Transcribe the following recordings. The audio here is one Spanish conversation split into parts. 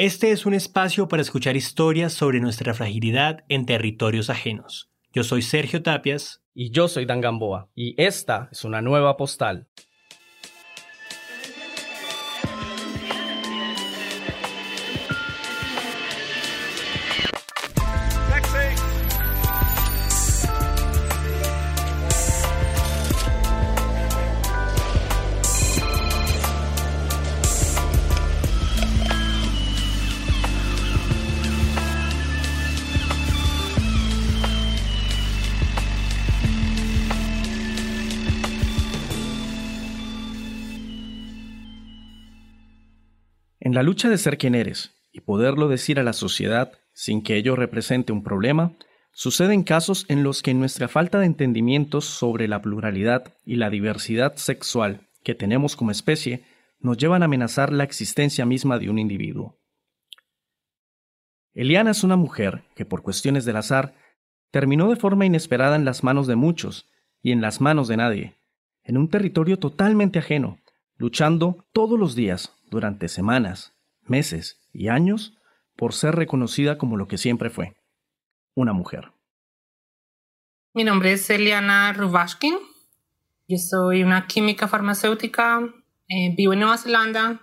Este es un espacio para escuchar historias sobre nuestra fragilidad en territorios ajenos. Yo soy Sergio Tapias. Y yo soy Dan Gamboa. Y esta es una nueva postal. La lucha de ser quien eres y poderlo decir a la sociedad sin que ello represente un problema, suceden casos en los que nuestra falta de entendimientos sobre la pluralidad y la diversidad sexual que tenemos como especie nos llevan a amenazar la existencia misma de un individuo. Eliana es una mujer que por cuestiones del azar terminó de forma inesperada en las manos de muchos y en las manos de nadie, en un territorio totalmente ajeno, luchando todos los días durante semanas, meses y años por ser reconocida como lo que siempre fue, una mujer. Mi nombre es Eliana Rubashkin. Yo soy una química farmacéutica. Eh, vivo en Nueva Zelanda.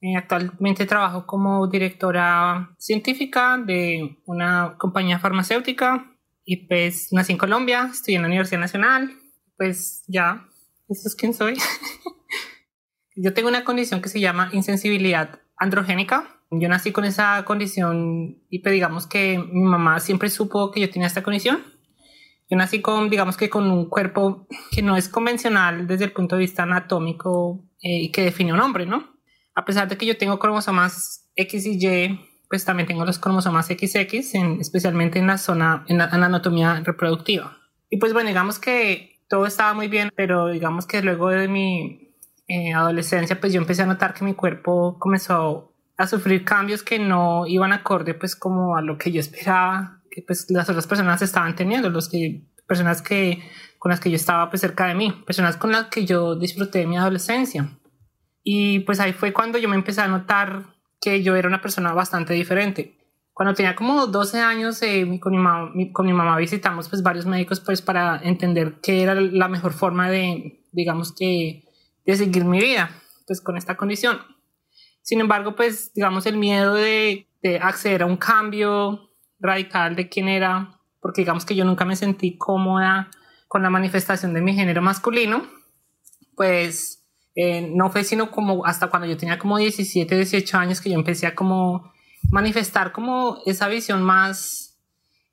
Eh, actualmente trabajo como directora científica de una compañía farmacéutica. Y pues nací en Colombia, estudié en la Universidad Nacional. Pues ya, eso es quién soy. Yo tengo una condición que se llama insensibilidad androgénica. Yo nací con esa condición y pues digamos que mi mamá siempre supo que yo tenía esta condición. Yo nací con, digamos que con un cuerpo que no es convencional desde el punto de vista anatómico eh, y que define un hombre, ¿no? A pesar de que yo tengo cromosomas X y Y, pues también tengo los cromosomas XX, en, especialmente en la zona, en la anatomía reproductiva. Y pues bueno, digamos que todo estaba muy bien, pero digamos que luego de mi eh, adolescencia, pues yo empecé a notar que mi cuerpo comenzó a sufrir cambios que no iban acorde pues como a lo que yo esperaba que pues las otras personas estaban teniendo, los que personas que con las que yo estaba pues cerca de mí, personas con las que yo disfruté mi adolescencia. Y pues ahí fue cuando yo me empecé a notar que yo era una persona bastante diferente. Cuando tenía como 12 años, eh, con, mi mamá, con mi mamá visitamos pues varios médicos pues para entender qué era la mejor forma de, digamos que, de seguir mi vida, pues con esta condición. Sin embargo, pues digamos el miedo de, de acceder a un cambio radical de quién era, porque digamos que yo nunca me sentí cómoda con la manifestación de mi género masculino, pues eh, no fue sino como hasta cuando yo tenía como 17, 18 años que yo empecé a como manifestar como esa visión más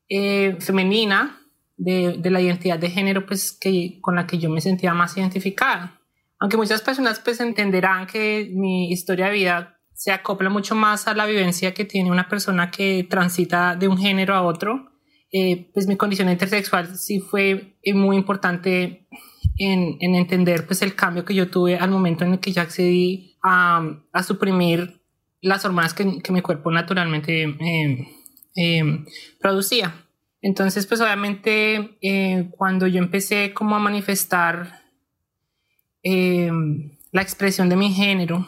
eh, femenina de, de, la identidad de género, pues que con la que yo me sentía más identificada aunque muchas personas pues entenderán que mi historia de vida se acopla mucho más a la vivencia que tiene una persona que transita de un género a otro, eh, pues mi condición intersexual sí fue eh, muy importante en, en, entender pues el cambio que yo tuve al momento en el que yo accedí a, a suprimir las hormonas que, que mi cuerpo naturalmente eh, producía. Entonces, pues obviamente cuando yo empecé como a manifestar Em, la expresión de mi género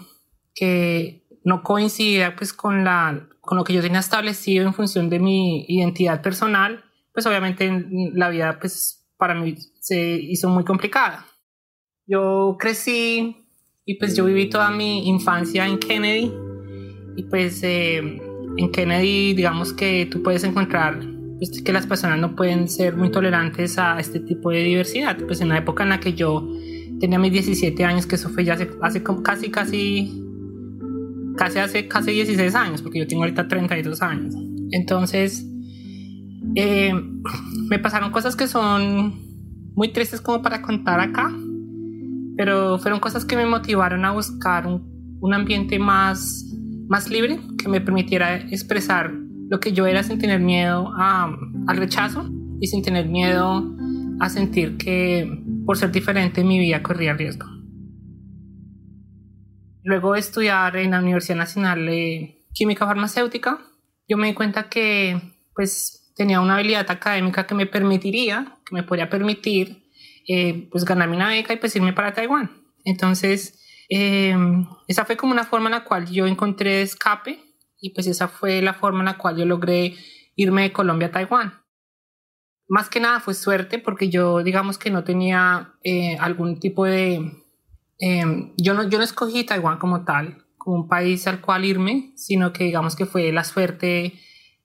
que no coincidía pues con, la, con lo que yo tenía establecido en función de mi identidad personal, pues obviamente la vida pues para mí se hizo muy complicada. Yo crecí y pues yo viví toda mi infancia en Kennedy y pues em, en Kennedy digamos que tú puedes encontrar pues, que las personas no pueden ser muy tolerantes a este tipo de diversidad. Pues en la época en la que yo tenía mis 17 años, que eso fue ya hace, casi, casi, casi hace casi 16 años, porque yo tengo ahorita 32 años. Entonces, eh, me pasaron cosas que son muy tristes como para contar acá, pero fueron cosas que me motivaron a buscar un, un ambiente más, más libre, que me permitiera expresar lo que yo era sin tener miedo a, al rechazo y sin tener miedo a sentir que por ser diferente mi vida corría riesgo. Luego de estudiar en la Universidad Nacional de Química Farmacéutica, yo me di cuenta que pues tenía una habilidad académica que me permitiría, que me podría permitir eh, pues ganarme una beca y pues irme para Taiwán. Entonces, em, esa fue como una forma en la cual yo encontré escape y pues esa fue la forma en la cual yo logré irme de Colombia a Taiwán. Más que nada fue suerte porque yo digamos que no tenía eh, algún tipo de... Em, yo, no, yo no escogí Taiwán como tal, como un país al cual irme, sino que digamos que fue la suerte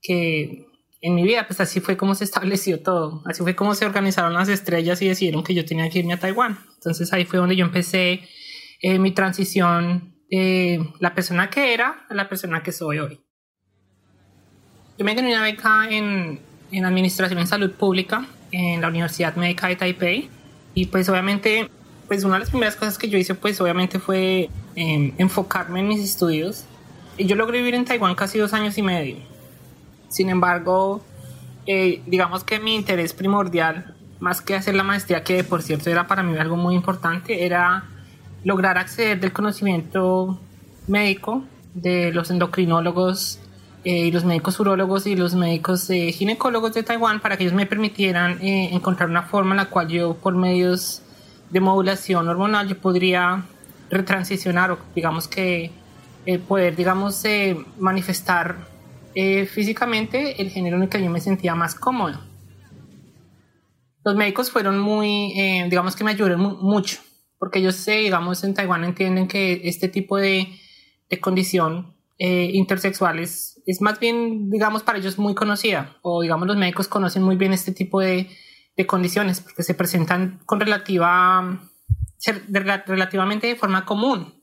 que en mi vida, pues así fue como se estableció todo, así fue como se organizaron las estrellas y decidieron que yo tenía que irme a Taiwán. Entonces ahí fue donde yo empecé eh, mi transición de la persona que era a la persona que soy hoy. Yo me gané una beca en, en Administración en Salud Pública en la Universidad Médica de Taipei y pues obviamente pues una de las primeras cosas que yo hice pues obviamente fue em, enfocarme en mis estudios y yo logré vivir en Taiwán casi dos años y medio. Sin embargo, eh, digamos que mi interés primordial, más que hacer la maestría, que por cierto era para mí algo muy importante, era lograr acceder del conocimiento médico de los endocrinólogos eh, y los médicos urólogos y los médicos eh, ginecólogos de Taiwán para que ellos me permitieran eh, encontrar una forma en la cual yo por medios de modulación hormonal yo podría retransicionar o digamos que poder digamos manifestar físicamente el género en el que yo me sentía más cómodo. Los médicos fueron muy, digamos que me ayudaron mucho, porque ellos, digamos, en Taiwán entienden que este tipo de, de condición eh, intersexuales es más bien, digamos, para ellos muy conocida, o digamos los médicos conocen muy bien este tipo de, de condiciones porque se presentan con relativa, relativamente de forma común.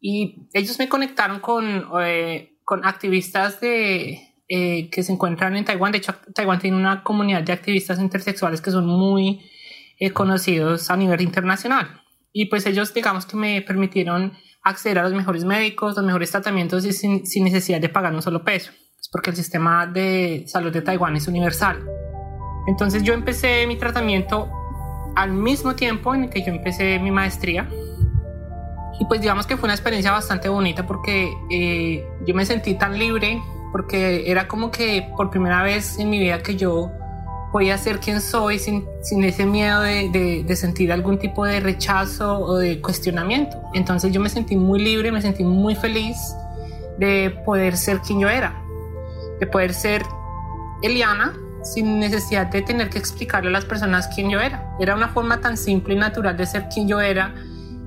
Y ellos me conectaron con, eh, con activistas de, eh, que se encuentran en Taiwán. De hecho, Taiwán tiene una comunidad de activistas intersexuales que son muy conocidos a nivel internacional. Y pues ellos, digamos que me permitieron acceder a los mejores médicos, los mejores tratamientos y sin, sin necesidad de pagar un solo peso, pues porque el sistema de salud de Taiwán es universal. Entonces yo empecé mi tratamiento al mismo tiempo en el que yo empecé mi maestría. Y pues digamos que fue una experiencia bastante bonita porque eh, yo me sentí tan libre, porque era como que por primera vez en mi vida que yo podía ser quien soy sin, sin ese miedo de, de, sentir algún tipo de rechazo o de cuestionamiento. Entonces yo me sentí muy libre, me sentí muy feliz de poder ser quien yo era, de poder ser Eliana sin necesidad de tener que explicarle a las personas quién yo era. Era una forma tan simple y natural de ser quien yo era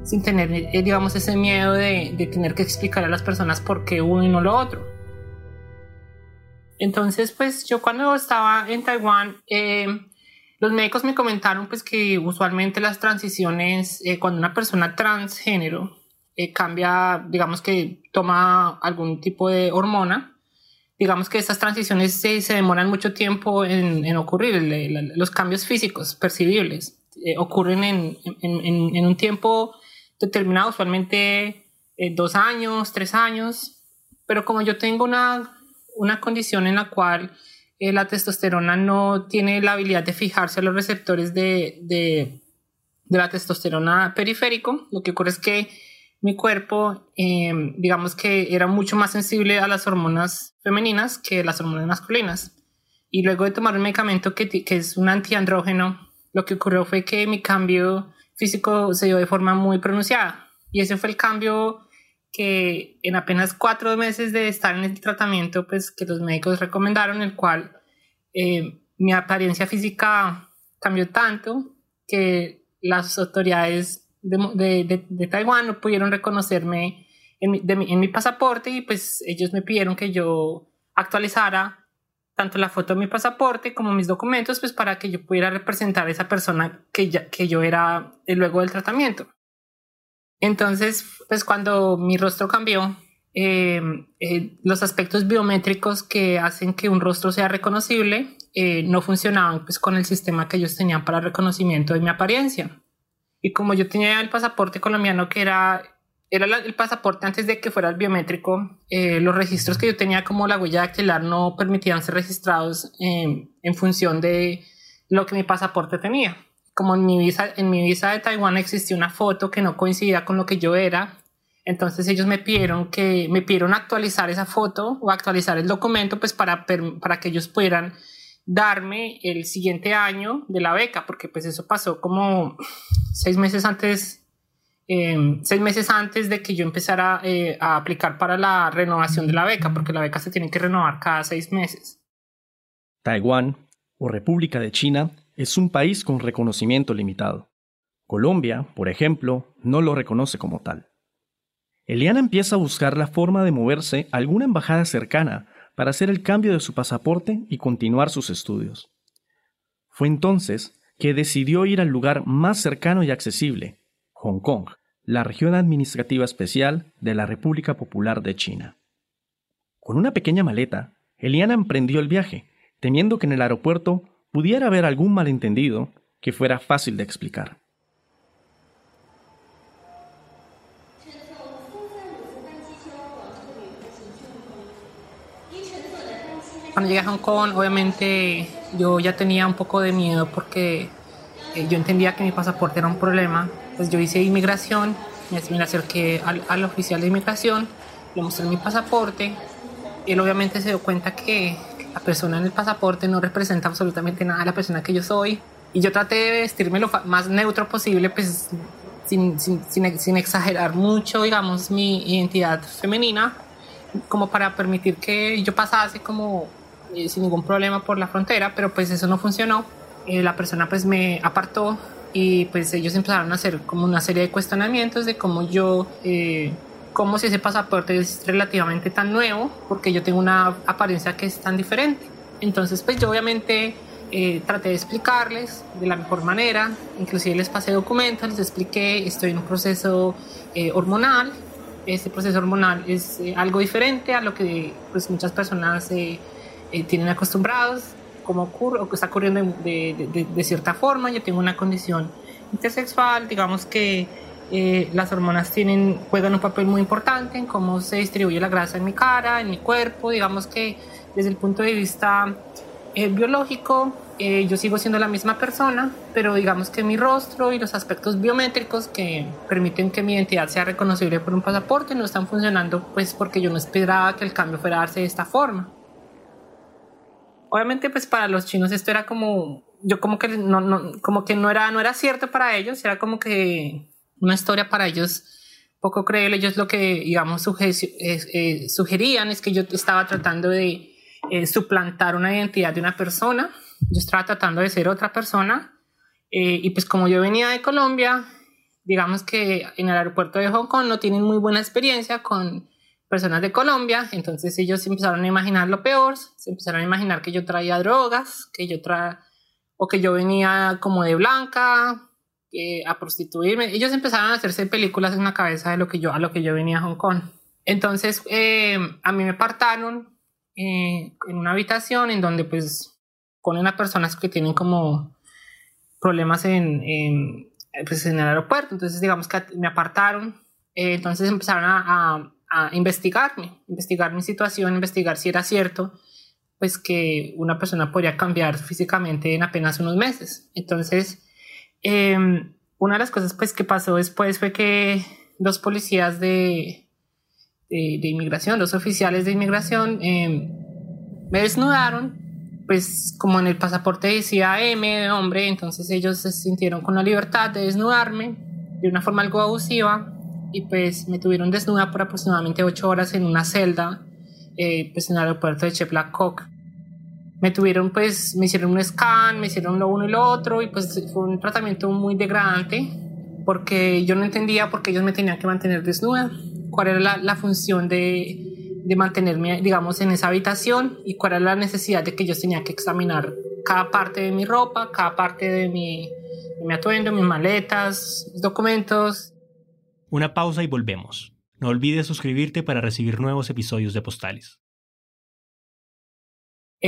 sin tener, eh, digamos, ese miedo de, de tener que explicar a las personas por qué uno y no lo otro. Entonces, pues yo cuando estaba en Taiwán, eh, los médicos me comentaron pues que usualmente las transiciones, eh, cuando una persona transgénero eh, cambia, digamos que toma algún tipo de hormona, digamos que estas transiciones se, demoran mucho tiempo en, ocurrir, los cambios físicos percibibles ocurren en, en, en, un tiempo determinado, usualmente dos años, tres años, pero como yo tengo una una condición en la cual eh, la testosterona no tiene la habilidad de fijarse a los receptores de, de, la testosterona periférico. Lo que ocurre es que mi cuerpo, em, digamos que era mucho más sensible a las hormonas femeninas que las hormonas masculinas. Y luego de tomar un medicamento que, que es un antiandrógeno, lo que ocurrió fue que mi cambio físico se dio de forma muy pronunciada. Y ese fue el cambio que en apenas cuatro meses de estar en el tratamiento, pues que los médicos recomendaron, el cual eh, mi apariencia física cambió tanto que las autoridades de, de, Taiwán no pudieron reconocerme en mi, en mi, pasaporte y pues ellos me pidieron que yo actualizara tanto la foto de mi pasaporte como mis documentos, pues para que yo pudiera representar a esa persona que, ya, que yo era luego del tratamiento. Entonces, pues cuando mi rostro cambió, eh, eh, los aspectos biométricos que hacen que un rostro sea reconocible eh, no funcionaban pues, con el sistema que ellos tenían para reconocimiento de mi apariencia. Y como yo tenía el pasaporte colombiano que era, era el pasaporte antes de que fuera el biométrico, los registros que yo tenía como la huella dactilar no permitían ser registrados en función de lo que mi pasaporte tenía como en mi visa, en mi visa de Taiwán existía una foto que no coincidía con lo que yo era, entonces ellos me pidieron que me pidieron actualizar esa foto o actualizar el documento pues para, para que ellos pudieran darme el siguiente año de la beca, porque pues eso pasó como seis meses antes em, seis meses antes de que yo empezara eh, a aplicar para la renovación de la beca, porque la beca se tiene que renovar cada seis meses. Taiwán, o República de China, es un país con reconocimiento limitado. Colombia, por ejemplo, no lo reconoce como tal. Eliana empieza a buscar la forma de moverse a alguna embajada cercana para hacer el cambio de su pasaporte y continuar sus estudios. Fue entonces que decidió ir al lugar más cercano y accesible, Hong Kong, la región administrativa especial de la República Popular de China. Con una pequeña maleta, Eliana emprendió el viaje, temiendo que en el aeropuerto pudiera haber algún malentendido que fuera fácil de explicar. Cuando llegué a Hong Kong, obviamente yo ya tenía un poco de miedo porque eh, yo entendía que mi pasaporte era un problema. Pues yo hice inmigración, me acerqué al, al oficial de inmigración, le mostré mi pasaporte. Él obviamente se dio cuenta que la persona en el pasaporte no representa absolutamente nada a la persona que yo soy. Y yo traté de vestirme lo más neutro posible, pues sin, sin, sin, sin exagerar mucho, digamos, mi identidad femenina, como para permitir que yo pasase como eh, sin ningún problema por la frontera, pero pues eso no funcionó. Eh, la persona pues me apartó y pues ellos empezaron a hacer como una serie de cuestionamientos de cómo yo, eh, cómo si ese pasaporte es relativamente tan nuevo, porque yo tengo una apariencia que es tan diferente. Entonces pues yo obviamente traté de explicarles de la mejor manera, inclusive les pasé documentos, les expliqué, estoy en un proceso hormonal, este proceso hormonal es algo diferente a lo que pues muchas personas eh, tienen acostumbrados, como ocurre o que está ocurriendo de, de, cierta forma. Yo tengo una condición intersexual, digamos que eh, las hormonas tienen, juegan un papel muy importante en cómo se distribuye la grasa en mi cara, en mi cuerpo. Digamos que desde el punto de vista eh, biológico, yo sigo siendo la misma persona, pero digamos que mi rostro y los aspectos biométricos que permiten que mi identidad sea reconocible por un pasaporte no están funcionando, pues porque yo no esperaba que el cambio fuera a darse de esta forma obviamente pues para los chinos esto era como yo como que no, no como que no era no era cierto para ellos era como que una historia para ellos poco creíble. Ellos lo que digamos eh, sugerían es que yo estaba tratando de eh, suplantar una identidad de una persona. Yo estaba tratando de ser otra persona. Eh, y pues como yo venía de Colombia digamos que en el aeropuerto de Hong Kong no tienen muy buena experiencia con personas de Colombia, entonces ellos empezaron a imaginar lo peor, se empezaron a imaginar que yo traía drogas, que yo traía, o que yo venía como de blanca, a prostituirme. Ellos empezaron a hacerse películas en la cabeza de lo que yo, a lo que yo venía a Hong Kong. Entonces, eh, a mí me apartaron eh, en una habitación en donde pues ponen a personas que tienen como problemas en, en, pues, en el aeropuerto. Entonces, digamos que me apartaron. Eh, entonces empezaron a a investigarme, investigar mi situación, investigar si era cierto, pues que una persona podría cambiar físicamente en apenas unos meses. Entonces, em, una de las cosas pues que pasó después fue que dos policías de, de, inmigración, dos oficiales de inmigración, em, me desnudaron, pues como en el pasaporte decía M, hombre, entonces ellos se sintieron con la libertad de desnudarme de una forma algo abusiva y pues me tuvieron desnuda por aproximadamente ocho horas en una celda eh, pues en el aeropuerto de Cheplacoc. Me tuvieron pues, me hicieron un scan, me hicieron lo uno y lo otro y pues fue un tratamiento muy degradante porque yo no entendía por qué ellos me tenían que mantener desnuda, cuál era la, la función de, de mantenerme, digamos, en esa habitación y cuál era la necesidad de que ellos tenían que examinar cada parte de mi ropa, cada parte de mi, de mi atuendo, mis maletas, mis documentos, una pausa y volvemos. No olvides suscribirte para recibir nuevos episodios de Postales.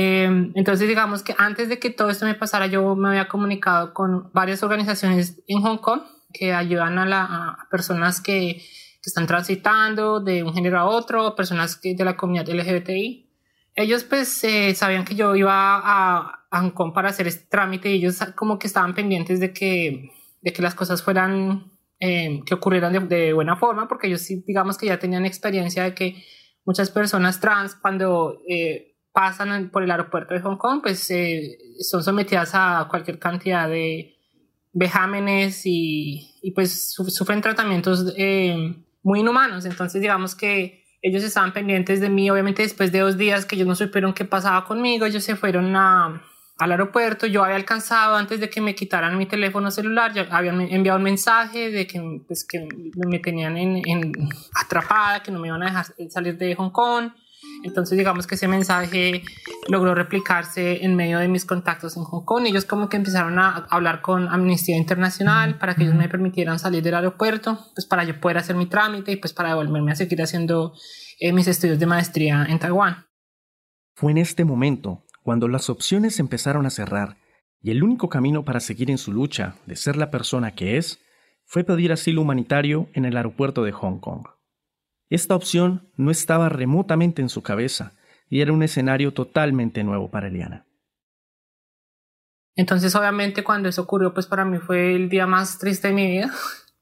Em, entonces, digamos que antes de que todo esto me pasara, yo me había comunicado con varias organizaciones en Hong Kong que ayudan a, la, personas que, están transitando de un género a otro, personas que, de la comunidad LGBTI. Ellos pues eh, sabían que yo iba a, a, Hong Kong para hacer este trámite y ellos como que estaban pendientes de que, de que las cosas fueran Em, que ocurrieran de, buena forma, porque ellos sí, digamos que ya tenían experiencia de que muchas personas trans cuando eh, pasan por el aeropuerto de Hong Kong, pues eh, son sometidas a cualquier cantidad de, vejámenes y, y pues sufren tratamientos eh, muy inhumanos. Entonces digamos que ellos estaban pendientes de mí, obviamente después de dos días que ellos no supieron qué pasaba conmigo, ellos se fueron a, al aeropuerto, yo había alcanzado antes de que me quitaran mi teléfono celular, ya habían enviado un mensaje de que, pues, que me tenían en, en, atrapada, que no me iban a dejar salir de Hong Kong. Entonces digamos que ese mensaje logró replicarse en medio de mis contactos en Hong Kong. Ellos como que empezaron a hablar con Amnistía Internacional para que ellos me permitieran salir del aeropuerto, pues para yo poder hacer mi trámite y pues para devolverme a seguir haciendo eh, mis estudios de maestría en Taiwán. Fue en este momento cuando las opciones empezaron a cerrar y el único camino para seguir en su lucha de ser la persona que es fue pedir asilo humanitario en el aeropuerto de Hong Kong. Esta opción no estaba remotamente en su cabeza y era un escenario totalmente nuevo para Eliana. Entonces, obviamente, cuando eso ocurrió, pues para mí fue el día más triste de mi vida,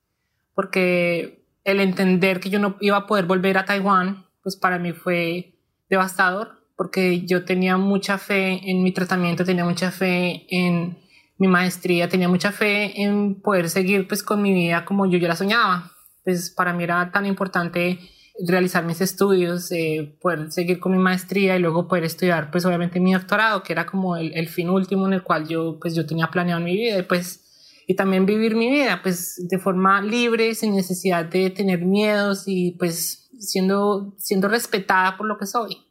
porque el entender que yo no iba a poder volver a Taiwán, pues para mí fue devastador, porque yo tenía mucha fe en mi tratamiento, tenía mucha fe en mi maestría, tenía mucha fe en poder seguir pues con mi vida como yo ya la soñaba. Pues para mí era tan importante realizar mis estudios, eh, poder seguir con mi maestría y luego poder estudiar, pues obviamente mi doctorado, que era como el, el, fin último en el cual yo, pues yo tenía planeado mi vida y pues, y también vivir mi vida, pues de forma libre, sin necesidad de tener miedos y pues siendo, siendo respetada por lo que soy.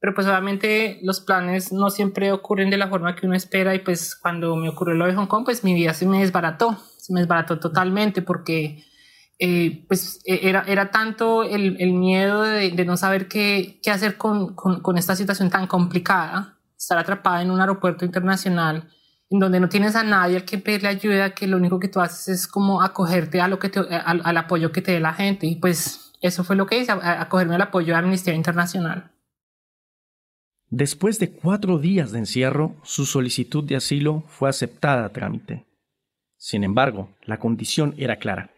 Pero pues obviamente los planes no siempre ocurren de la forma que uno espera y pues cuando me ocurrió lo de Hong Kong, pues mi vida se me desbarató, se me desbarató totalmente porque eh, pues e, era, era tanto el, el miedo de, de, no saber qué, qué hacer con, con, con, esta situación tan complicada, estar atrapada en un aeropuerto internacional en donde no tienes a nadie al que pedirle ayuda, que lo único que tú haces es como acogerte a lo que te, al, al, apoyo que te dé la gente. Y pues eso fue lo que hice, acogerme al apoyo de Amnistía Internacional. Después de cuatro días de encierro, su solicitud de asilo fue aceptada a trámite. Sin embargo, la condición era clara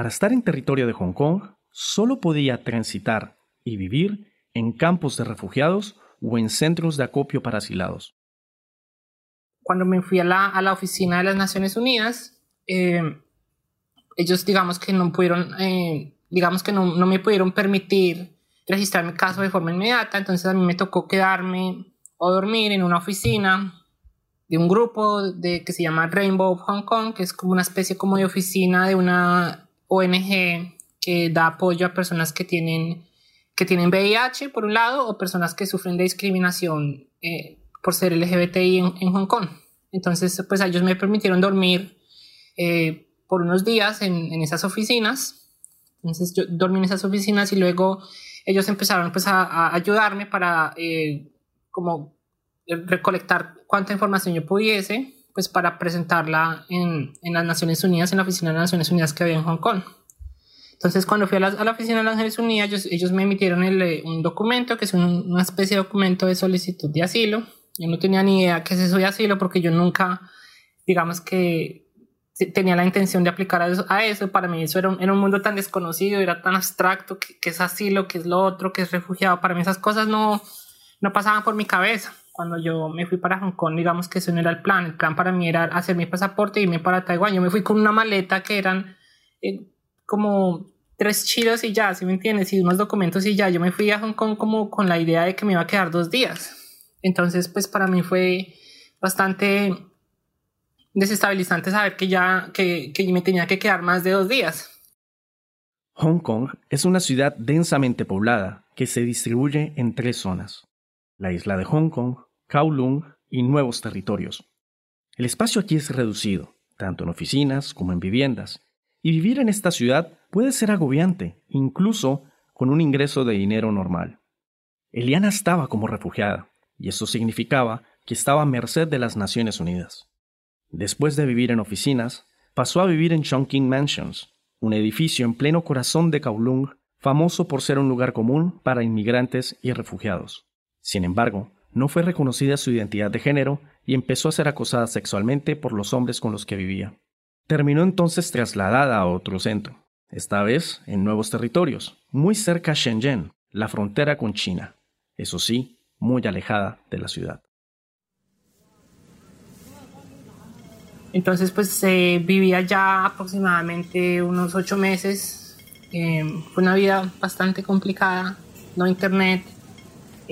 para estar en territorio de Hong Kong, solo podía transitar y vivir en campos de refugiados o en centros de acopio para asilados. Cuando me fui a la, a la oficina de las Naciones Unidas, eh, ellos digamos que no pudieron, eh, digamos que no, no, me pudieron permitir registrar mi caso de forma inmediata, entonces a mí me tocó quedarme o dormir en una oficina de un grupo de, que se llama Rainbow Hong Kong, que es como una especie como de oficina de una ONG que da apoyo a personas que tienen, que tienen VIH, por un lado, o personas que sufren de discriminación eh, por ser LGBTI en, en, Hong Kong. Entonces, pues ellos me permitieron dormir eh, por unos días en, en, esas oficinas. Entonces, yo dormí en esas oficinas y luego ellos empezaron pues a, ayudarme para eh, como recolectar cuánta información yo pudiese pues para presentarla en, en, las Naciones Unidas, en la oficina de las Naciones Unidas que había en Hong Kong. Entonces, cuando fui a la, a la oficina de las Naciones Unidas, ellos, ellos me emitieron el, eh, un documento, que es un, una especie de documento de solicitud de asilo. Yo no tenía ni idea qué es eso de asilo, porque yo nunca, digamos que tenía la intención de aplicar a eso. A eso. Para mí eso era un, era un mundo tan desconocido, era tan abstracto, que, que, es asilo, que es lo otro, que es refugiado. Para mí esas cosas no, no pasaban por mi cabeza cuando yo me fui para Hong Kong, digamos que eso no era el plan. El plan para mí era hacer mi pasaporte y irme para Taiwán. Yo me fui con una maleta que eran eh, como tres chidos y ya, si me entiendes? Y unos documentos y ya. Yo me fui a Hong Kong como con la idea de que me iba a quedar dos días. Entonces, pues para mí fue bastante desestabilizante saber que ya que, que me tenía que quedar más de dos días. Hong Kong es una ciudad densamente poblada que se distribuye en tres zonas. La isla de Hong Kong, Kowloon y nuevos territorios. El espacio aquí es reducido, tanto en oficinas como en viviendas, y vivir en esta ciudad puede ser agobiante, incluso con un ingreso de dinero normal. Eliana estaba como refugiada, y eso significaba que estaba a merced de las Naciones Unidas. Después de vivir en oficinas, pasó a vivir en Chongqing Mansions, un edificio en pleno corazón de Kowloon, famoso por ser un lugar común para inmigrantes y refugiados. Sin embargo, no fue reconocida su identidad de género y empezó a ser acosada sexualmente por los hombres con los que vivía. Terminó entonces trasladada a otro centro, esta vez en nuevos territorios, muy cerca a Shenzhen, la frontera con China, eso sí, muy alejada de la ciudad. Entonces, pues vivía ya aproximadamente unos ocho meses. Eh, fue una vida bastante complicada, no internet,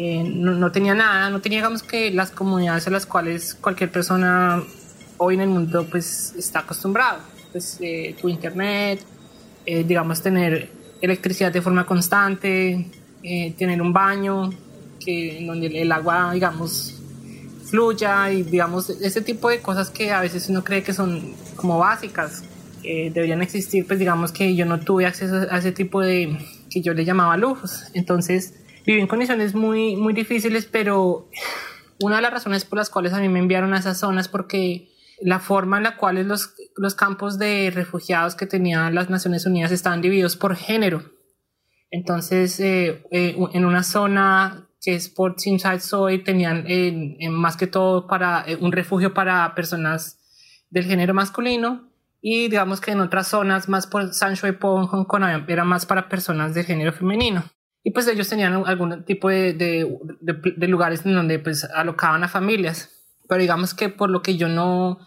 eh, no, tenía nada, no tenía, digamos que las comunidades a las cuales cualquier persona hoy en el mundo pues está acostumbrado. Pues tu internet, digamos tener electricidad de forma constante, tener un baño, que, donde el agua, digamos, fluya y digamos ese tipo de cosas que a veces uno cree que son como básicas eh, deberían existir pues digamos que yo no tuve acceso a ese tipo de que yo le llamaba lujos entonces viví en condiciones muy muy difíciles pero una de las razones por las cuales a mí me enviaron a esas zonas porque la forma en la cual los, los campos de refugiados que tenían las Naciones Unidas estaban divididos por género entonces eh, eh, en una zona que es por Inside Soy, tenían más que todo para eh, un refugio para personas del género masculino y digamos que en otras zonas más por Sancho y Hong Kong era más para personas del género femenino. Y pues ellos tenían algún tipo de, de, de, lugares en donde pues alocaban a familias. Pero digamos que por lo que yo no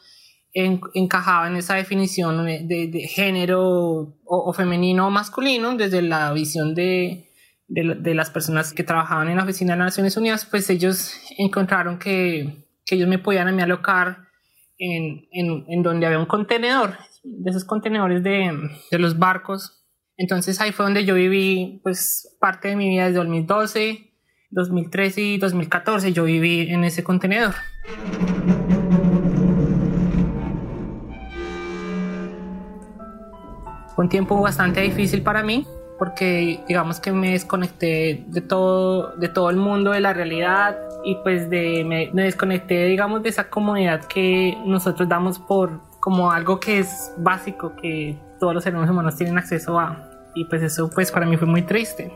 encajaba en esa definición de, género o, o femenino o masculino desde la visión de, de, las personas que trabajaban en la oficina de las Naciones Unidas, pues ellos encontraron que, que ellos me podían a mí alocar en, en, en, donde había un contenedor, de esos contenedores de, de, los barcos. Entonces ahí fue donde yo viví pues parte de mi vida desde 2012, 2013 y 2014. Yo viví en ese contenedor. Fue un tiempo bastante difícil para mí porque digamos que me desconecté de todo, de todo el mundo, de la realidad y pues de, me, desconecté digamos de esa comunidad que nosotros damos por como algo que es básico, que todos los seres humanos tienen acceso a. Y pues eso pues para mí fue muy triste.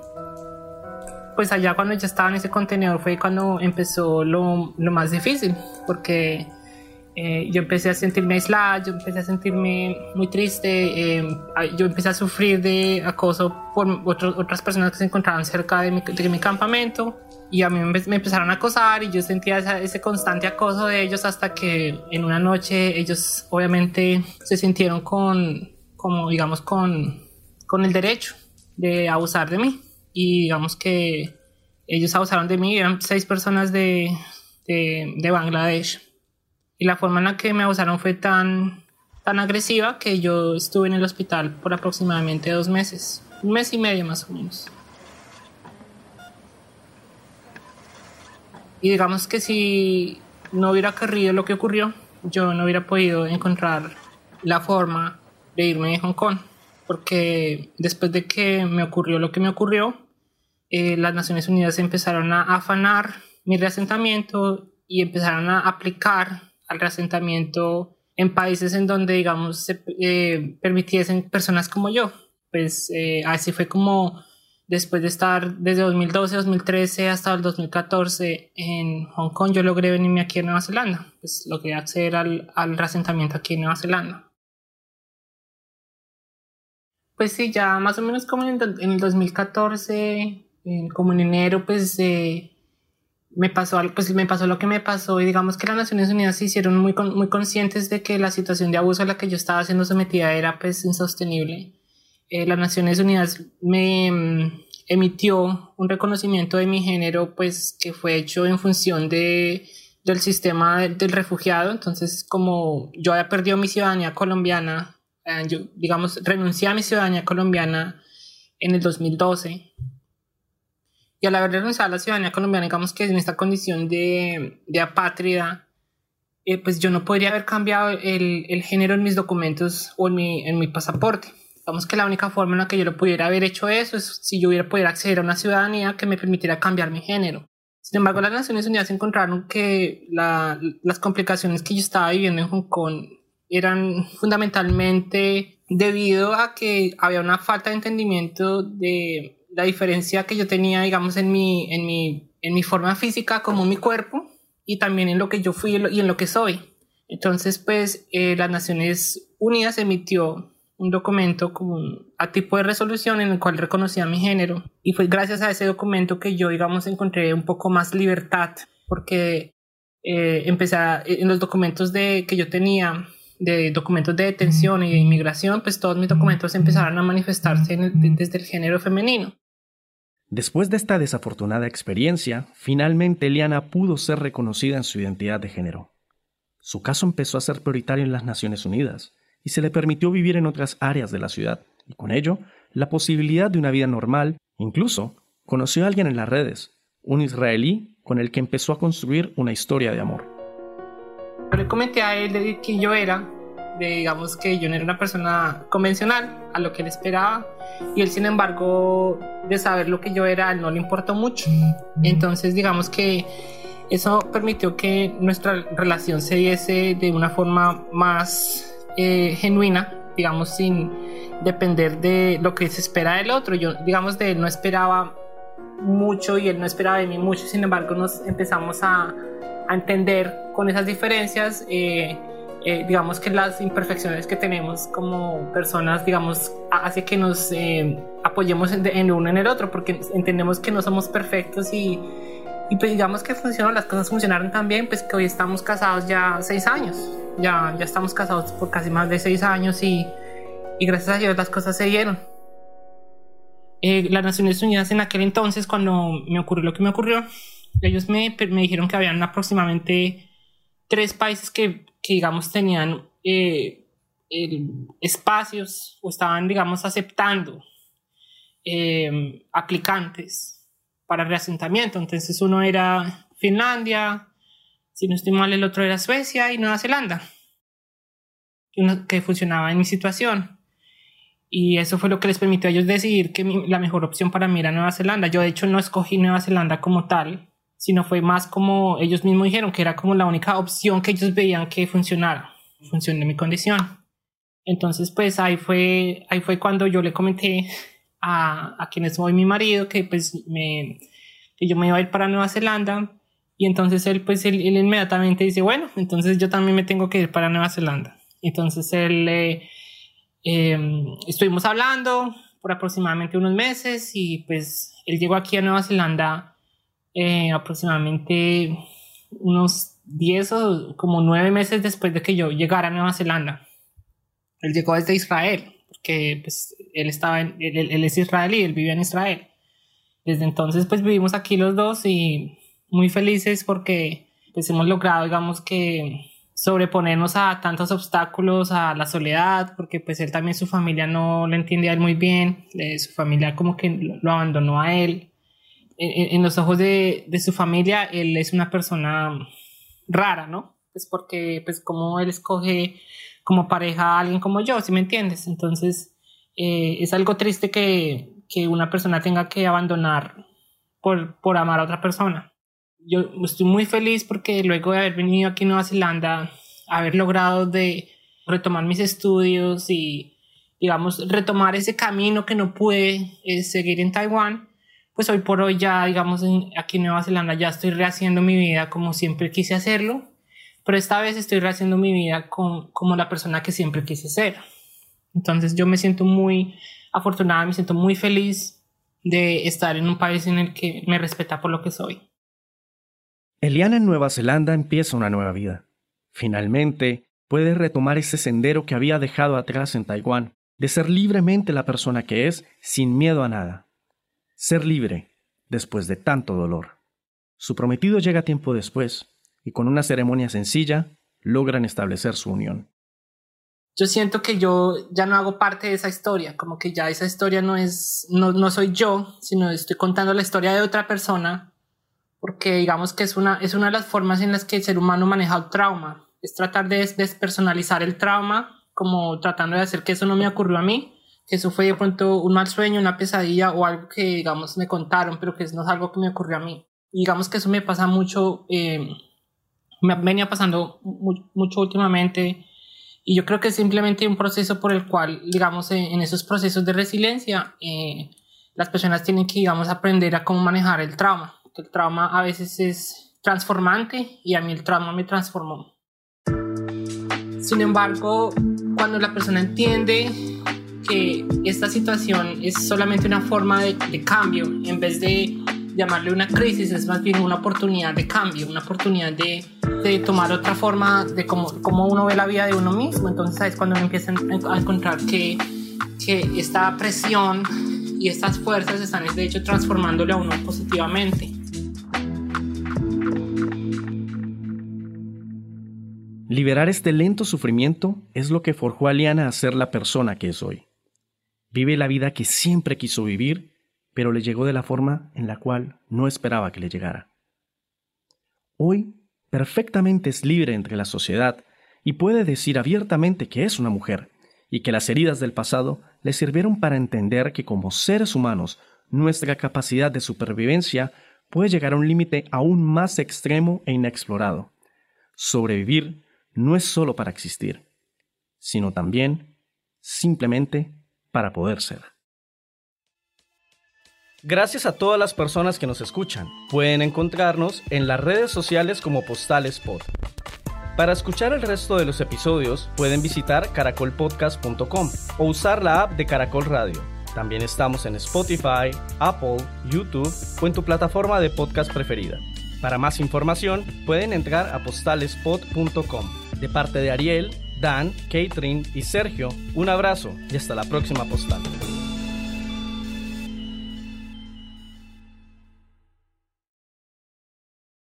Pues allá cuando ya estaba en ese contenedor fue cuando empezó lo, lo más difícil, porque eh, yo empecé a sentirme aislada, yo empecé a sentirme muy triste, eh, yo empecé a sufrir de acoso por otras personas que se encontraban cerca de mi, de mi campamento y a mí me, empezaron a acosar y yo sentía ese constante acoso de ellos hasta que en una noche ellos obviamente se sintieron con, como digamos, con, con el derecho de abusar de mí. Y digamos que ellos abusaron de mí, eran seis personas de, de, de Bangladesh. Y la forma en la que me abusaron fue tan, tan agresiva que yo estuve en el hospital por aproximadamente dos meses, un mes y medio más o menos. Y digamos que si no hubiera ocurrido lo que ocurrió, yo no hubiera podido encontrar la forma de irme de Hong Kong, porque después de que me ocurrió lo que me ocurrió, eh, las Naciones Unidas empezaron a afanar mi reasentamiento y empezaron a aplicar al reasentamiento en países en donde, digamos, se eh, permitiesen personas como yo. Pues eh, así fue como después de estar desde 2012, 2013 hasta el 2014 en Hong Kong, yo logré venirme aquí a Nueva Zelanda. Pues logré acceder al, al reasentamiento aquí en Nueva Zelanda. Pues sí, ya más o menos como en, el 2014, como en enero, pues eh, me pasó, pues me pasó lo que me pasó y digamos que las Naciones Unidas se hicieron muy, muy conscientes de que la situación de abuso a la que yo estaba siendo sometida era pues insostenible. Eh, las Naciones Unidas me mm, emitió un reconocimiento de mi género pues que fue hecho en función de, del sistema del refugiado. Entonces como yo había perdido mi ciudadanía colombiana, eh, yo digamos renuncié a mi ciudadanía colombiana en el 2012 y al haber renunciado a la ciudadanía colombiana, digamos que en esta condición de, de apátrida, eh, pues yo no podría haber cambiado el, el, género en mis documentos o en mi, en mi pasaporte. Digamos que la única forma en la que yo lo pudiera haber hecho eso es si yo hubiera podido acceder a una ciudadanía que me permitiera cambiar mi género. Sin embargo, las Naciones Unidas encontraron que la, las complicaciones que yo estaba viviendo en Hong Kong eran fundamentalmente debido a que había una falta de entendimiento de la diferencia que yo tenía, digamos, en mi, en mi, en mi forma física como mi cuerpo y también en lo que yo fui y en lo que soy. Entonces, pues, eh, las Naciones Unidas emitió un documento como a tipo de resolución en el cual reconocía mi género y fue gracias a ese documento que yo, digamos, encontré un poco más libertad porque eh, empecé a, en los documentos de, que yo tenía de documentos de detención y de inmigración, pues todos mis documentos empezaron a manifestarse desde el género femenino. Después de esta desafortunada experiencia, finalmente Eliana pudo ser reconocida en su identidad de género. Su caso empezó a ser prioritario en las Naciones Unidas y se le permitió vivir en otras áreas de la ciudad, y con ello, la posibilidad de una vida normal, incluso conoció a alguien en las redes, un israelí con el que empezó a construir una historia de amor. Le comenté a él de quién yo era, de digamos que yo no era una persona convencional a lo que él esperaba y él sin embargo de saber lo que yo era no le importó mucho. Entonces digamos que eso permitió que nuestra relación se diese de una forma más eh, genuina digamos sin depender de lo que se espera del otro. Yo digamos de él no esperaba mucho y él no esperaba de mí mucho sin embargo nos empezamos a, a entender con esas diferencias eh, eh, digamos que las imperfecciones que tenemos como personas, digamos, hace que nos eh, apoyemos en, uno en el otro, porque entendemos que no somos perfectos y, y pues digamos que funcionan, las cosas funcionaron tan bien, pues que hoy estamos casados ya seis años, ya, ya estamos casados por casi más de seis años y, y gracias a Dios las cosas se dieron. Eh, las Naciones Unidas en aquel entonces, cuando me ocurrió lo que me ocurrió, ellos me, me dijeron que habían aproximadamente tres países que que digamos tenían eh, espacios o estaban digamos aceptando eh, aplicantes para reasentamiento. Entonces uno era Finlandia, si no estoy mal el otro era Suecia y Nueva Zelanda, que funcionaba en mi situación. Y eso fue lo que les permitió a ellos decidir que la mejor opción para mí era Nueva Zelanda. Yo de hecho no escogí Nueva Zelanda como tal, sino fue más como ellos mismos dijeron que era como la única opción que ellos veían que funcionara, funcione mi condición. Entonces, pues ahí fue, ahí fue cuando yo le comenté a, a quien es hoy mi marido que pues me, que yo me iba a ir para Nueva Zelanda y entonces él pues él, inmediatamente dice, bueno, entonces yo también me tengo que ir para Nueva Zelanda. Entonces él, eh, em, estuvimos hablando por aproximadamente unos meses y pues él llegó aquí a Nueva Zelanda eh, aproximadamente unos 10 o como 9 meses después de que yo llegara a Nueva Zelanda. Él llegó desde Israel, porque pues, él, estaba en, él, es israelí, él vivía en Israel. Desde entonces pues vivimos aquí los dos y muy felices porque pues hemos logrado digamos que sobreponernos a tantos obstáculos, a la soledad, porque pues él también su familia no lo entendía él muy bien, eh, su familia como que lo abandonó a él en, los ojos de, de, su familia, él es una persona rara, ¿no? Pues porque, pues como él escoge como pareja a alguien como yo, si me entiendes? Entonces, eh, es algo triste que, que, una persona tenga que abandonar por, por amar a otra persona. Yo estoy muy feliz porque luego de haber venido aquí a Nueva Zelanda, haber logrado de retomar mis estudios y, digamos, retomar ese camino que no pude eh, seguir en Taiwán, pues hoy por hoy ya, digamos, aquí en Nueva Zelanda ya estoy rehaciendo mi vida como siempre quise hacerlo, pero esta vez estoy rehaciendo mi vida con, como la persona que siempre quise ser. Entonces yo me siento muy afortunada, me siento muy feliz de estar en un país en el que me respeta por lo que soy. Eliana en Nueva Zelanda empieza una nueva vida. Finalmente, puede retomar ese sendero que había dejado atrás en Taiwán, de ser libremente la persona que es, sin miedo a nada ser libre después de tanto dolor. Su prometido llega tiempo después y con una ceremonia sencilla logran establecer su unión. Yo siento que yo ya no hago parte de esa historia, como que ya esa historia no es, no, no soy yo, sino estoy contando la historia de otra persona, porque digamos que es una, es una de las formas en las que el ser humano maneja el trauma, es tratar de despersonalizar el trauma, como tratando de hacer que eso no me ocurrió a mí, eso fue de pronto un mal sueño, una pesadilla o algo que, digamos, me contaron, pero que no es algo que me ocurrió a mí. Y digamos que eso me pasa mucho, eh, me venía pasando mucho últimamente. Y yo creo que es simplemente un proceso por el cual, digamos, en, esos procesos de resiliencia, eh, las personas tienen que, digamos, aprender a cómo manejar el trauma. El trauma a veces es transformante y a mí el trauma me transformó. Sin embargo, cuando la persona entiende que esta situación es solamente una forma de, cambio en vez de llamarle una crisis, es más bien una oportunidad de cambio, una oportunidad de, de tomar otra forma de cómo, cómo, uno ve la vida de uno mismo. Entonces es cuando uno empieza a encontrar que, que esta presión y estas fuerzas están de hecho transformándole a uno positivamente. Liberar este lento sufrimiento es lo que forjó a Liana a ser la persona que es hoy. Vive la vida que siempre quiso vivir, pero le llegó de la forma en la cual no esperaba que le llegara. Hoy perfectamente es libre entre la sociedad y puede decir abiertamente que es una mujer y que las heridas del pasado le sirvieron para entender que como seres humanos nuestra capacidad de supervivencia puede llegar a un límite aún más extremo e inexplorado. Sobrevivir no es solo para existir, sino también simplemente para poder ser. Gracias a todas las personas que nos escuchan. Pueden encontrarnos en las redes sociales como Postales Pod. Para escuchar el resto de los episodios pueden visitar caracolpodcast.com o usar la app de Caracol Radio. También estamos en Spotify, Apple, YouTube o en tu plataforma de podcast preferida. Para más información pueden entrar a postalespod.com. De parte de Ariel, Dan, Catherine y Sergio, un abrazo y hasta la próxima postal.